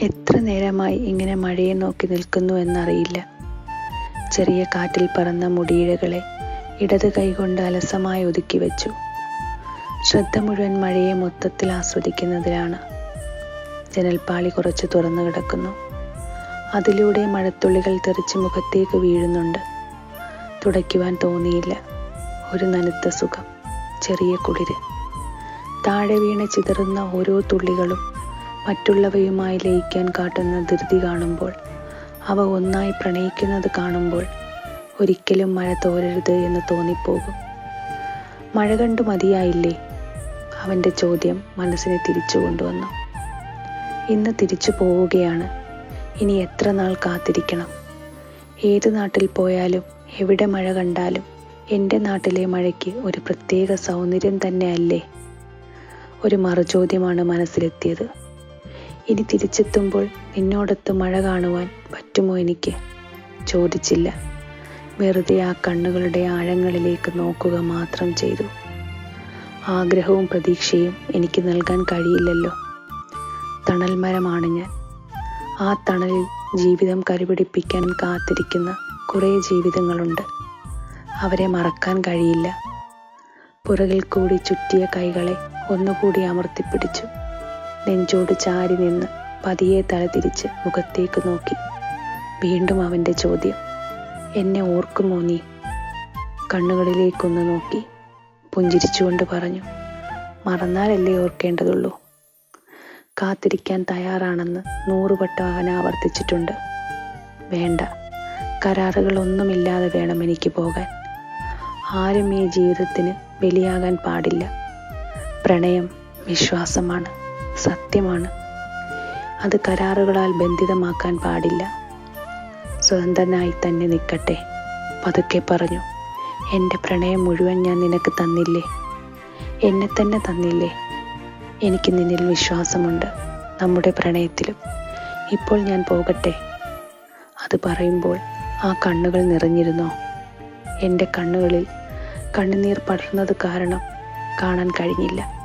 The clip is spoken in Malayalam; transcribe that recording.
എത്ര നേരമായി ഇങ്ങനെ മഴയെ നോക്കി നിൽക്കുന്നു എന്നറിയില്ല. ചെറിയ കാറ്റിൽ പറന്ന മുടിയിഴകളെ ഇടത് കൈകൊണ്ട് അലസമായി ഒതുക്കി വെച്ചു. ശ്രദ്ധ മുഴുവൻ മഴയെ മൊത്തത്തിൽ ആസ്വദിക്കുന്നതിലാണ്. ജനൽപ്പാളി കുറച്ച് തുറന്നു കിടക്കുന്നു. അതിലൂടെ മഴത്തുള്ളികൾ തെറിച്ച് മുഖത്തേക്ക് വീഴുന്നുണ്ട്. തുടയ്ക്കുവാൻ തോന്നിയില്ല. ഒരു നനുത്ത സുഖം. ചെറിയ കുളിര്. താഴെ വീണ് ചിതറുന്ന ഓരോ തുള്ളികളും മറ്റുള്ളവയുമായി ലയിക്കാൻ കാട്ടുന്ന ധൃതി കാണുമ്പോൾ അവ ഒന്നായി പ്രണയിക്കുന്നത് കാണുമ്പോൾ ഒരിക്കലും മഴ തോരരുത് എന്ന് തോന്നിപ്പോകും. മഴ കണ്ടു മതിയായില്ലേ? അവന്റെ ചോദ്യം മനസ്സിനെ തിരിച്ചു കൊണ്ടുവന്നു. ഇന്ന് തിരിച്ചു പോവുകയാണ്. ഇനി എത്ര നാൾ കാത്തിരിക്കണം? ഏത് നാട്ടിൽ പോയാലും എവിടെ മഴ കണ്ടാലും എന്റെ നാട്ടിലെ മഴയ്ക്ക് ഒരു പ്രത്യേക സൗന്ദര്യം തന്നെയല്ലേ? ഒരു മറുചോദ്യമാണ് മനസ്സിലെത്തിയത്. ഇനി തിരിച്ചെത്തുമ്പോൾ നിന്നോടൊത്ത് മഴ കാണുവാൻ പറ്റുമോ എനിക്ക്? ചോദിച്ചില്ല. വെറുതെ ആ കണ്ണുകളുടെ ആഴങ്ങളിലേക്ക് നോക്കുക മാത്രം ചെയ്തു. ആഗ്രഹവും പ്രതീക്ഷയും എനിക്ക് നൽകാൻ കഴിയില്ലല്ലോ. തണൽ മരമാണ് ഞാൻ. ആ തണലിൽ ജീവിതം കരുപിടിപ്പിക്കാൻ കാത്തിരിക്കുന്ന കുറേ ജീവിതങ്ങളുണ്ട്. അവരെ മറക്കാൻ കഴിയില്ല. പുറകിൽ കൂടി ചുറ്റിയ കൈകളെ ഒന്നുകൂടി അമർത്തിപ്പിടിച്ചു. നെഞ്ചോട് ചാരി നിന്ന് പതിയെ തല തിരിച്ച് മുഖത്തേക്ക് നോക്കി. വീണ്ടും അവന്റെ ചോദ്യം എന്നെ ഓർക്കുമോ നീ? കണ്ണുകളിലേക്കൊന്ന് നോക്കി പുഞ്ചിരിച്ചുകൊണ്ട് പറഞ്ഞു മറന്നാലല്ലേ ഓർക്കേണ്ടതുള്ളൂ. കാത്തിരിക്കാൻ തയ്യാറാണെന്ന് നൂറുവട്ടം അവൻ ആവർത്തിച്ചിട്ടുണ്ട്. വേണ്ട കരാറുകളൊന്നുമില്ലാതെ വേണം എനിക്ക് പോകാൻ. ആരും ഈ ജീവിതത്തിന് ബലിയാകാൻ പാടില്ല. പ്രണയം വിശ്വാസമാണ്. സത്യമാണ്. അത് കരാറുകളാൽ ബന്ധിതമാക്കാൻ പാടില്ല. സ്വതന്ത്രനായി തന്നെ നിൽക്കട്ടെ. പതുക്കെ പറഞ്ഞു. എന്റെ പ്രണയം മുഴുവൻ ഞാൻ നിനക്ക് തന്നില്ലേ? എന്നെ തന്നെ തന്നില്ലേ? എനിക്ക് നിന്നിൽ വിശ്വാസമുണ്ട് നമ്മുടെ പ്രണയത്തിലും. ഇപ്പോൾ ഞാൻ പോകട്ടെ. അത് പറയുമ്പോൾ ആ കണ്ണുകൾ നിറഞ്ഞിരുന്നോ? എന്റെ കണ്ണുകളിൽ കണ്ണുനീർ പടർന്നത് കാരണം കാണാൻ കഴിഞ്ഞില്ല.